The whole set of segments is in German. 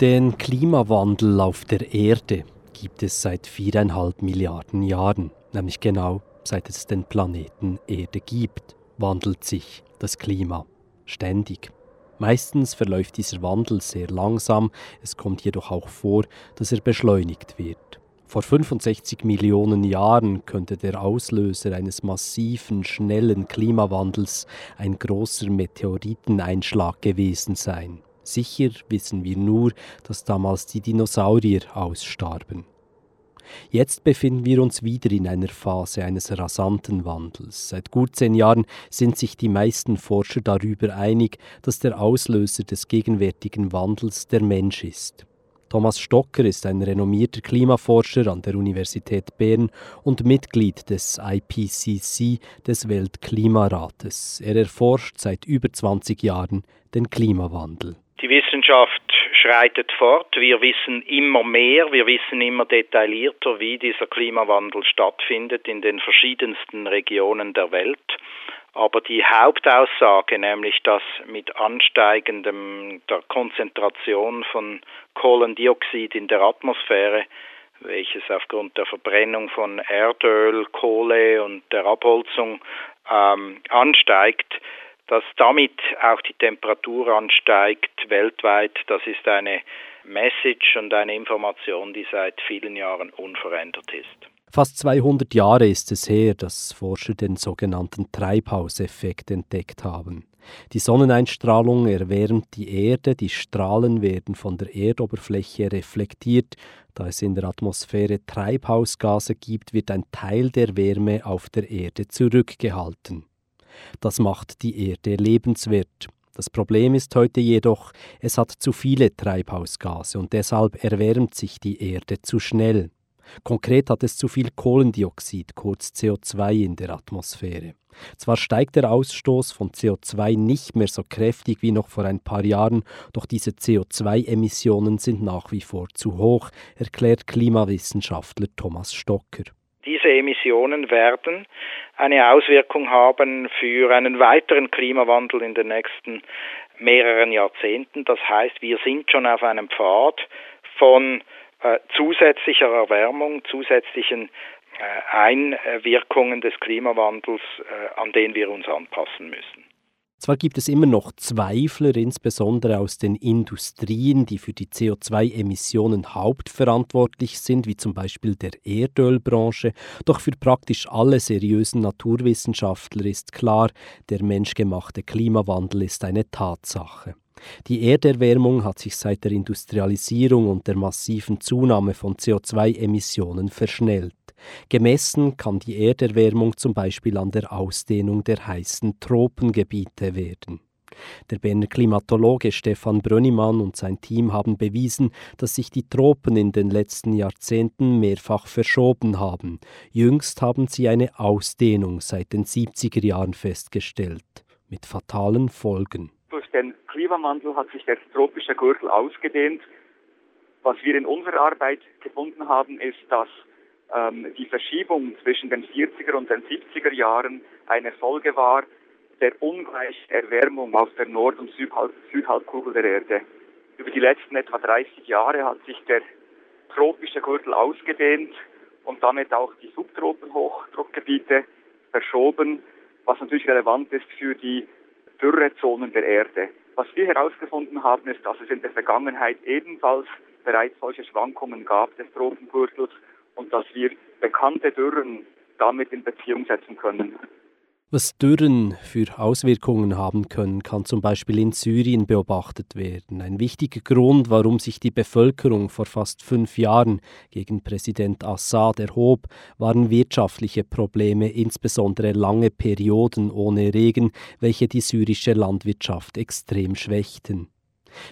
Den Klimawandel auf der Erde gibt es seit viereinhalb Milliarden Jahren, nämlich genau seit es den Planeten Erde gibt, wandelt sich das Klima ständig. Meistens verläuft dieser Wandel sehr langsam, es kommt jedoch auch vor, dass er beschleunigt wird. Vor 65 Millionen Jahren könnte der Auslöser eines massiven, schnellen Klimawandels ein großer Meteoriteneinschlag gewesen sein. Sicher wissen wir nur, dass damals die Dinosaurier ausstarben. Jetzt befinden wir uns wieder in einer Phase eines rasanten Wandels. Seit gut zehn Jahren sind sich die meisten Forscher darüber einig, dass der Auslöser des gegenwärtigen Wandels der Mensch ist. Thomas Stocker ist ein renommierter Klimaforscher an der Universität Bern und Mitglied des IPCC, des Weltklimarates. Er erforscht seit über 20 Jahren den Klimawandel. Die Wissenschaft schreitet fort. Wir wissen immer mehr, wir wissen immer detaillierter, wie dieser Klimawandel stattfindet in den verschiedensten Regionen der Welt. Aber die Hauptaussage, nämlich dass mit ansteigendem der Konzentration von Kohlendioxid in der Atmosphäre, welches aufgrund der Verbrennung von Erdöl, Kohle und der Abholzung ähm, ansteigt, dass damit auch die Temperatur ansteigt weltweit, das ist eine Message und eine Information, die seit vielen Jahren unverändert ist. Fast 200 Jahre ist es her, dass Forscher den sogenannten Treibhauseffekt entdeckt haben. Die Sonneneinstrahlung erwärmt die Erde, die Strahlen werden von der Erdoberfläche reflektiert. Da es in der Atmosphäre Treibhausgase gibt, wird ein Teil der Wärme auf der Erde zurückgehalten. Das macht die Erde lebenswert. Das Problem ist heute jedoch, es hat zu viele Treibhausgase und deshalb erwärmt sich die Erde zu schnell. Konkret hat es zu viel Kohlendioxid, kurz CO2, in der Atmosphäre. Zwar steigt der Ausstoß von CO2 nicht mehr so kräftig wie noch vor ein paar Jahren, doch diese CO2-Emissionen sind nach wie vor zu hoch, erklärt Klimawissenschaftler Thomas Stocker. Diese Emissionen werden eine Auswirkung haben für einen weiteren Klimawandel in den nächsten mehreren Jahrzehnten. Das heißt, wir sind schon auf einem Pfad von äh, zusätzlicher Erwärmung, zusätzlichen äh, Einwirkungen des Klimawandels, äh, an denen wir uns anpassen müssen. Zwar gibt es immer noch Zweifler, insbesondere aus den Industrien, die für die CO2-Emissionen hauptverantwortlich sind, wie zum Beispiel der Erdölbranche, doch für praktisch alle seriösen Naturwissenschaftler ist klar, der menschgemachte Klimawandel ist eine Tatsache. Die Erderwärmung hat sich seit der Industrialisierung und der massiven Zunahme von CO2-Emissionen verschnellt. Gemessen kann die Erderwärmung zum Beispiel an der Ausdehnung der heißen Tropengebiete werden. Der Berner Klimatologe Stefan Brönnimann und sein Team haben bewiesen, dass sich die Tropen in den letzten Jahrzehnten mehrfach verschoben haben. Jüngst haben sie eine Ausdehnung seit den 70er Jahren festgestellt, mit fatalen Folgen. Durch den Klimawandel hat sich der tropische Gürtel ausgedehnt. Was wir in unserer Arbeit gefunden haben, ist, dass ähm, die Verschiebung zwischen den 40er und den 70er Jahren eine Folge war der ungleichen Erwärmung auf der Nord- und Südhalb Südhalbkugel der Erde. Über die letzten etwa 30 Jahre hat sich der tropische Gürtel ausgedehnt und damit auch die Subtropenhochdruckgebiete verschoben, was natürlich relevant ist für die Dürrezonen der Erde. Was wir herausgefunden haben, ist, dass es in der Vergangenheit ebenfalls bereits solche Schwankungen gab des Tropengürtels und dass wir bekannte Dürren damit in Beziehung setzen können. Was Dürren für Auswirkungen haben können, kann zum Beispiel in Syrien beobachtet werden. Ein wichtiger Grund, warum sich die Bevölkerung vor fast fünf Jahren gegen Präsident Assad erhob, waren wirtschaftliche Probleme, insbesondere lange Perioden ohne Regen, welche die syrische Landwirtschaft extrem schwächten.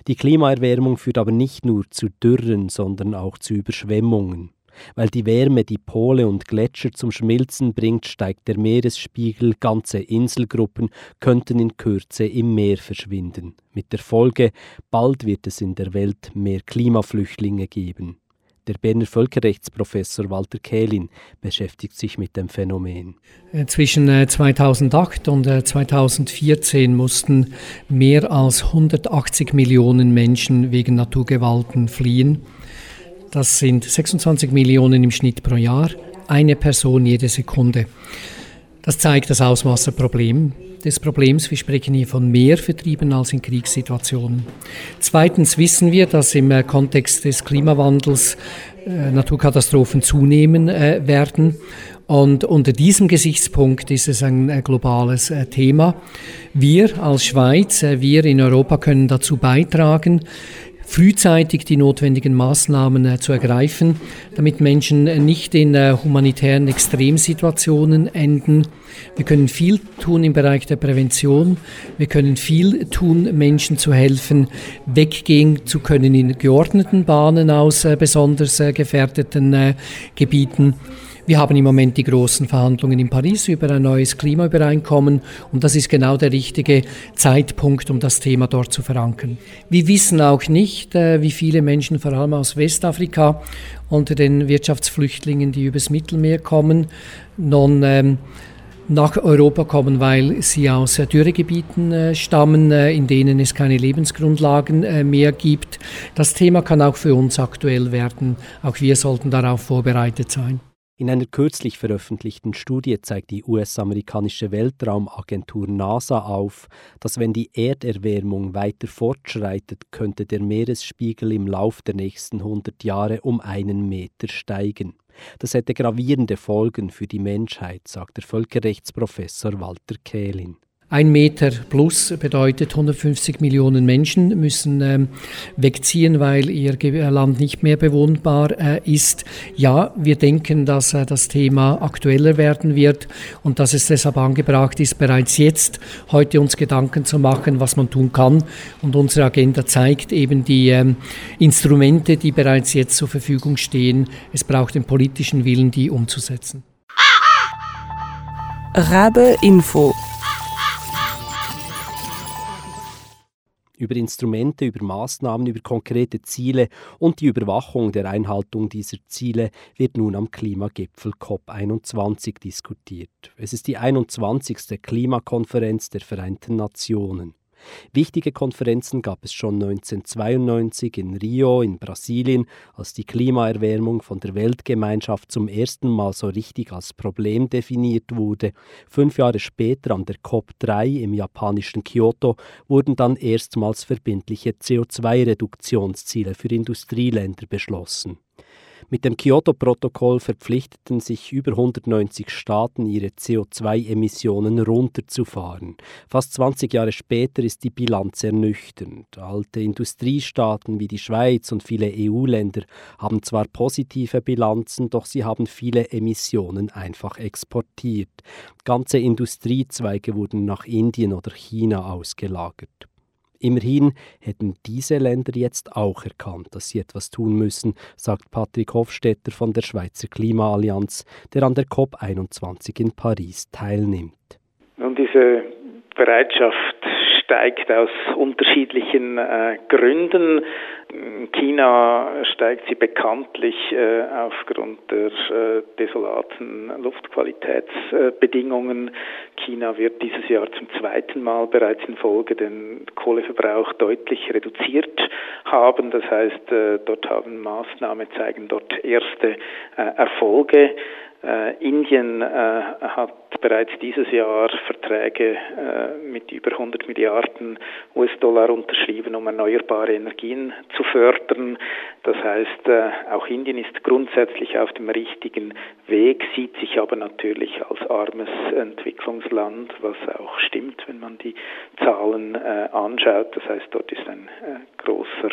Die Klimaerwärmung führt aber nicht nur zu Dürren, sondern auch zu Überschwemmungen. Weil die Wärme die Pole und Gletscher zum Schmilzen bringt, steigt der Meeresspiegel, ganze Inselgruppen könnten in Kürze im Meer verschwinden. Mit der Folge, bald wird es in der Welt mehr Klimaflüchtlinge geben. Der Berner Völkerrechtsprofessor Walter Kehlin beschäftigt sich mit dem Phänomen. Äh, zwischen 2008 äh, und 2014 äh, mussten mehr als 180 Millionen Menschen wegen Naturgewalten fliehen. Das sind 26 Millionen im Schnitt pro Jahr, eine Person jede Sekunde. Das zeigt das Ausmaß des Problems. Wir sprechen hier von mehr Vertrieben als in Kriegssituationen. Zweitens wissen wir, dass im Kontext des Klimawandels äh, Naturkatastrophen zunehmen äh, werden. Und unter diesem Gesichtspunkt ist es ein äh, globales Thema. Wir als Schweiz, wir in Europa können dazu beitragen, frühzeitig die notwendigen Maßnahmen zu ergreifen, damit Menschen nicht in humanitären Extremsituationen enden. Wir können viel tun im Bereich der Prävention. Wir können viel tun, Menschen zu helfen, weggehen zu können in geordneten Bahnen aus besonders gefährdeten Gebieten. Wir haben im Moment die großen Verhandlungen in Paris über ein neues Klimaübereinkommen und das ist genau der richtige Zeitpunkt, um das Thema dort zu verankern. Wir wissen auch nicht, äh, wie viele Menschen, vor allem aus Westafrika, unter den Wirtschaftsflüchtlingen, die übers Mittelmeer kommen, nun ähm, nach Europa kommen, weil sie aus äh, Dürregebieten äh, stammen, in denen es keine Lebensgrundlagen mehr gibt. Das Thema kann auch für uns aktuell werden. Auch wir sollten darauf vorbereitet sein. In einer kürzlich veröffentlichten Studie zeigt die US-amerikanische Weltraumagentur NASA auf, dass wenn die Erderwärmung weiter fortschreitet, könnte der Meeresspiegel im Lauf der nächsten 100 Jahre um einen Meter steigen. Das hätte gravierende Folgen für die Menschheit, sagt der Völkerrechtsprofessor Walter Kehlin. Ein Meter plus bedeutet 150 Millionen Menschen müssen ähm, wegziehen, weil ihr Land nicht mehr bewohnbar äh, ist. Ja, wir denken, dass äh, das Thema aktueller werden wird und dass es deshalb angebracht ist, bereits jetzt heute uns Gedanken zu machen, was man tun kann. Und unsere Agenda zeigt eben die ähm, Instrumente, die bereits jetzt zur Verfügung stehen. Es braucht den politischen Willen, die umzusetzen. Rabe Info über Instrumente, über Maßnahmen, über konkrete Ziele und die Überwachung der Einhaltung dieser Ziele wird nun am Klimagipfel COP21 diskutiert. Es ist die 21. Klimakonferenz der Vereinten Nationen. Wichtige Konferenzen gab es schon 1992 in Rio in Brasilien, als die Klimaerwärmung von der Weltgemeinschaft zum ersten Mal so richtig als Problem definiert wurde. Fünf Jahre später an der COP3 im japanischen Kyoto wurden dann erstmals verbindliche CO2-Reduktionsziele für Industrieländer beschlossen. Mit dem Kyoto-Protokoll verpflichteten sich über 190 Staaten, ihre CO2-Emissionen runterzufahren. Fast 20 Jahre später ist die Bilanz ernüchternd. Alte Industriestaaten wie die Schweiz und viele EU-Länder haben zwar positive Bilanzen, doch sie haben viele Emissionen einfach exportiert. Ganze Industriezweige wurden nach Indien oder China ausgelagert. Immerhin hätten diese Länder jetzt auch erkannt, dass sie etwas tun müssen, sagt Patrick Hofstetter von der Schweizer Klimaallianz, der an der COP21 in Paris teilnimmt. Nun, diese Bereitschaft steigt aus unterschiedlichen äh, Gründen. In China steigt sie bekanntlich äh, aufgrund der äh, desolaten Luftqualitätsbedingungen. China wird dieses Jahr zum zweiten Mal bereits in Folge den Kohleverbrauch deutlich reduziert haben. Das heißt, äh, dort haben Maßnahmen zeigen dort erste äh, Erfolge. Äh, Indien äh, hat bereits dieses Jahr Verträge äh, mit über 100 Milliarden US-Dollar unterschrieben, um erneuerbare Energien zu fördern. Das heißt, äh, auch Indien ist grundsätzlich auf dem richtigen Weg, sieht sich aber natürlich als armes Entwicklungsland, was auch stimmt, wenn man die Zahlen äh, anschaut. Das heißt, dort ist ein äh, großer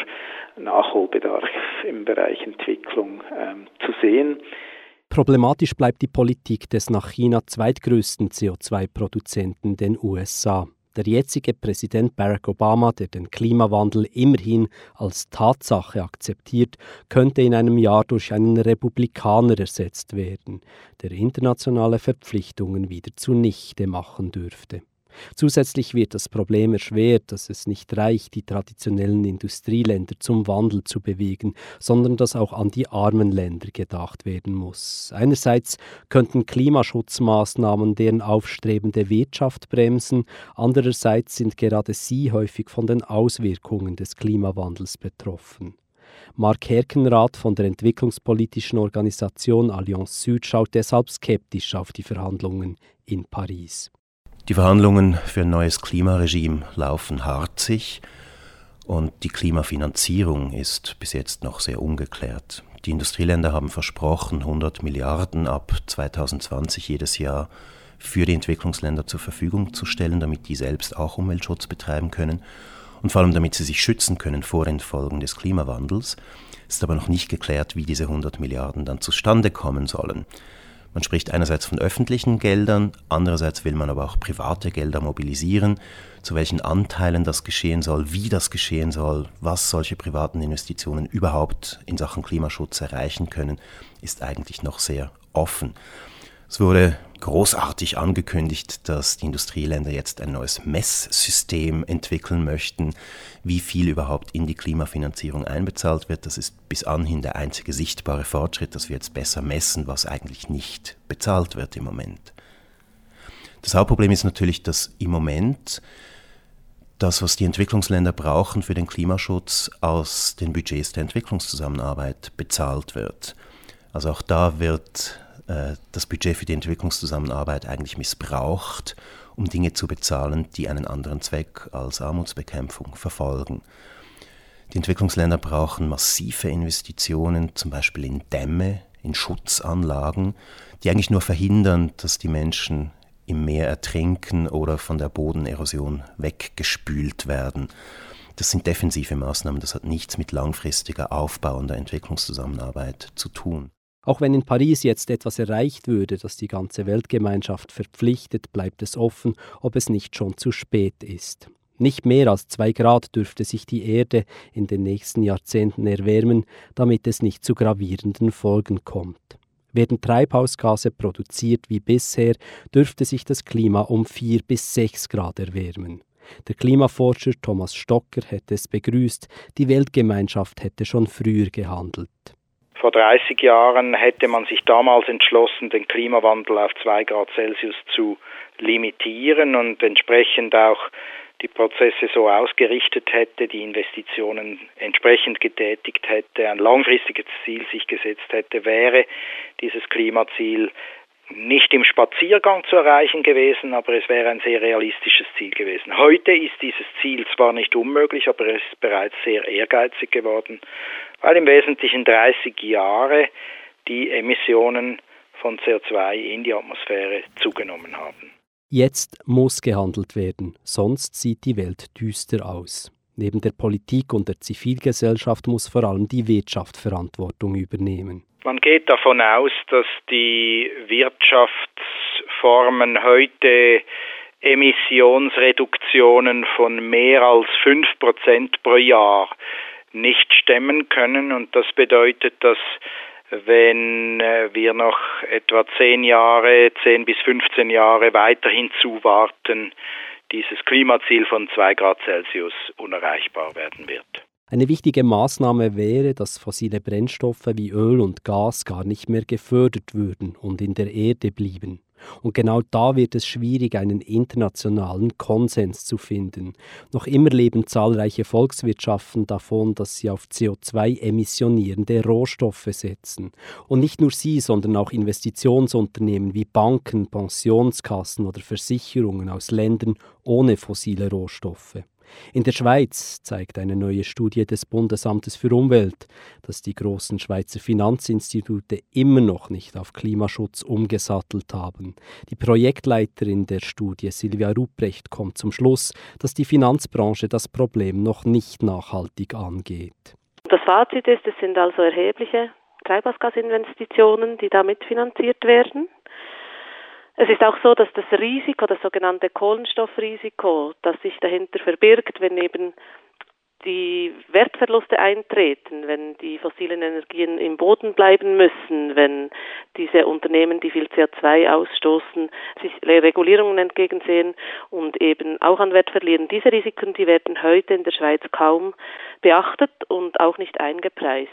Nachholbedarf im Bereich Entwicklung ähm, zu sehen. Problematisch bleibt die Politik des nach China zweitgrößten CO2-Produzenten, den USA. Der jetzige Präsident Barack Obama, der den Klimawandel immerhin als Tatsache akzeptiert, könnte in einem Jahr durch einen Republikaner ersetzt werden, der internationale Verpflichtungen wieder zunichte machen dürfte. Zusätzlich wird das Problem erschwert, dass es nicht reicht, die traditionellen Industrieländer zum Wandel zu bewegen, sondern dass auch an die armen Länder gedacht werden muss. Einerseits könnten Klimaschutzmaßnahmen deren aufstrebende Wirtschaft bremsen, andererseits sind gerade sie häufig von den Auswirkungen des Klimawandels betroffen. Mark Herkenrath von der entwicklungspolitischen Organisation Allianz Süd schaut deshalb skeptisch auf die Verhandlungen in Paris. Die Verhandlungen für ein neues Klimaregime laufen harzig und die Klimafinanzierung ist bis jetzt noch sehr ungeklärt. Die Industrieländer haben versprochen, 100 Milliarden ab 2020 jedes Jahr für die Entwicklungsländer zur Verfügung zu stellen, damit die selbst auch Umweltschutz betreiben können und vor allem damit sie sich schützen können vor den Folgen des Klimawandels. Es ist aber noch nicht geklärt, wie diese 100 Milliarden dann zustande kommen sollen. Man spricht einerseits von öffentlichen Geldern, andererseits will man aber auch private Gelder mobilisieren. Zu welchen Anteilen das geschehen soll, wie das geschehen soll, was solche privaten Investitionen überhaupt in Sachen Klimaschutz erreichen können, ist eigentlich noch sehr offen. Es wurde großartig angekündigt, dass die Industrieländer jetzt ein neues Messsystem entwickeln möchten, wie viel überhaupt in die Klimafinanzierung einbezahlt wird. Das ist bis anhin der einzige sichtbare Fortschritt, dass wir jetzt besser messen, was eigentlich nicht bezahlt wird im Moment. Das Hauptproblem ist natürlich, dass im Moment das, was die Entwicklungsländer brauchen für den Klimaschutz, aus den Budgets der Entwicklungszusammenarbeit bezahlt wird. Also auch da wird das Budget für die Entwicklungszusammenarbeit eigentlich missbraucht, um Dinge zu bezahlen, die einen anderen Zweck als Armutsbekämpfung verfolgen. Die Entwicklungsländer brauchen massive Investitionen, zum Beispiel in Dämme, in Schutzanlagen, die eigentlich nur verhindern, dass die Menschen im Meer ertrinken oder von der Bodenerosion weggespült werden. Das sind defensive Maßnahmen, das hat nichts mit langfristiger aufbauender Entwicklungszusammenarbeit zu tun. Auch wenn in Paris jetzt etwas erreicht würde, das die ganze Weltgemeinschaft verpflichtet, bleibt es offen, ob es nicht schon zu spät ist. Nicht mehr als zwei Grad dürfte sich die Erde in den nächsten Jahrzehnten erwärmen, damit es nicht zu gravierenden Folgen kommt. Werden Treibhausgase produziert wie bisher, dürfte sich das Klima um vier bis sechs Grad erwärmen. Der Klimaforscher Thomas Stocker hätte es begrüßt, die Weltgemeinschaft hätte schon früher gehandelt. Vor 30 Jahren hätte man sich damals entschlossen, den Klimawandel auf 2 Grad Celsius zu limitieren und entsprechend auch die Prozesse so ausgerichtet hätte, die Investitionen entsprechend getätigt hätte, ein langfristiges Ziel sich gesetzt hätte, wäre dieses Klimaziel nicht im Spaziergang zu erreichen gewesen, aber es wäre ein sehr realistisches Ziel gewesen. Heute ist dieses Ziel zwar nicht unmöglich, aber es ist bereits sehr ehrgeizig geworden weil im Wesentlichen 30 Jahre die Emissionen von CO2 in die Atmosphäre zugenommen haben. Jetzt muss gehandelt werden, sonst sieht die Welt düster aus. Neben der Politik und der Zivilgesellschaft muss vor allem die Wirtschaft Verantwortung übernehmen. Man geht davon aus, dass die Wirtschaftsformen heute Emissionsreduktionen von mehr als 5% pro Jahr nicht stemmen können. Und das bedeutet, dass wenn äh, wir noch etwa zehn Jahre, zehn bis 15 Jahre weiterhin zuwarten, dieses Klimaziel von zwei Grad Celsius unerreichbar werden wird. Eine wichtige Maßnahme wäre, dass fossile Brennstoffe wie Öl und Gas gar nicht mehr gefördert würden und in der Erde blieben. Und genau da wird es schwierig, einen internationalen Konsens zu finden. Noch immer leben zahlreiche Volkswirtschaften davon, dass sie auf CO2-emissionierende Rohstoffe setzen. Und nicht nur sie, sondern auch Investitionsunternehmen wie Banken, Pensionskassen oder Versicherungen aus Ländern ohne fossile Rohstoffe. In der Schweiz zeigt eine neue Studie des Bundesamtes für Umwelt, dass die großen Schweizer Finanzinstitute immer noch nicht auf Klimaschutz umgesattelt haben. Die Projektleiterin der Studie, Silvia Ruprecht, kommt zum Schluss, dass die Finanzbranche das Problem noch nicht nachhaltig angeht. Das Fazit ist, es sind also erhebliche Treibhausgasinvestitionen, die da mitfinanziert werden. Es ist auch so, dass das Risiko, das sogenannte Kohlenstoffrisiko, das sich dahinter verbirgt, wenn eben die Wertverluste eintreten, wenn die fossilen Energien im Boden bleiben müssen, wenn diese Unternehmen, die viel CO2 ausstoßen, sich Regulierungen entgegensehen und eben auch an Wert verlieren. Diese Risiken, die werden heute in der Schweiz kaum beachtet und auch nicht eingepreist.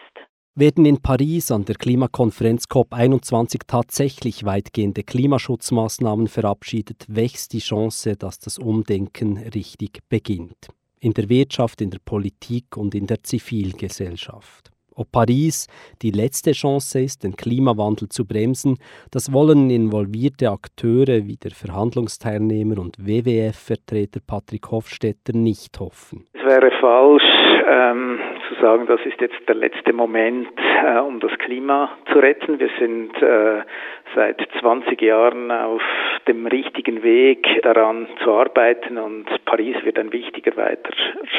Werden in Paris an der Klimakonferenz COP21 tatsächlich weitgehende Klimaschutzmaßnahmen verabschiedet, wächst die Chance, dass das Umdenken richtig beginnt in der Wirtschaft, in der Politik und in der Zivilgesellschaft. Ob Paris die letzte Chance ist, den Klimawandel zu bremsen, das wollen involvierte Akteure wie der Verhandlungsteilnehmer und WWF-Vertreter Patrick Hofstetter nicht hoffen. Es wäre falsch, ähm, zu sagen, das ist jetzt der letzte Moment, äh, um das Klima zu retten. Wir sind äh, seit 20 Jahren auf dem richtigen Weg daran zu arbeiten und Paris wird ein wichtiger weiterer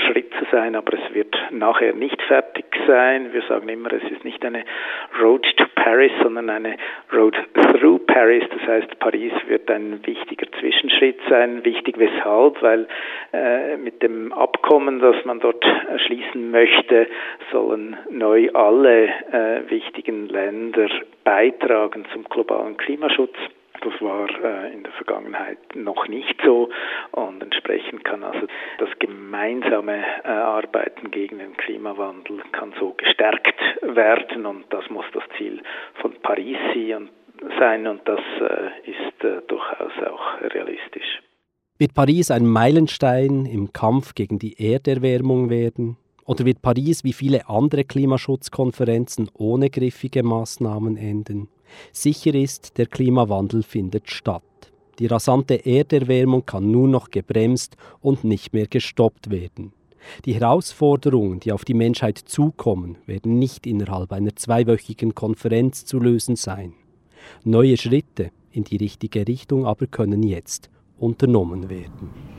Schritt zu sein, aber es wird nachher nicht fertig sein. Wir sagen immer, es ist nicht eine Road to Paris, sondern eine Road through Paris. Das heißt, Paris wird ein wichtiger Zwischenschritt sein. Wichtig weshalb? Weil äh, mit dem Abkommen, das man dort schließen möchte, sollen neu alle äh, wichtigen Länder beitragen zum globalen Klimaschutz. Das war äh, in der Vergangenheit noch nicht so und entsprechend kann also das gemeinsame äh, Arbeiten gegen den Klimawandel kann so gestärkt werden und das muss das Ziel von Paris sein und das äh, ist durchaus auch realistisch. Wird Paris ein Meilenstein im Kampf gegen die Erderwärmung werden? Oder wird Paris wie viele andere Klimaschutzkonferenzen ohne griffige Maßnahmen enden? Sicher ist, der Klimawandel findet statt. Die rasante Erderwärmung kann nur noch gebremst und nicht mehr gestoppt werden. Die Herausforderungen, die auf die Menschheit zukommen, werden nicht innerhalb einer zweiwöchigen Konferenz zu lösen sein. Neue Schritte in die richtige Richtung aber können jetzt unternommen werden.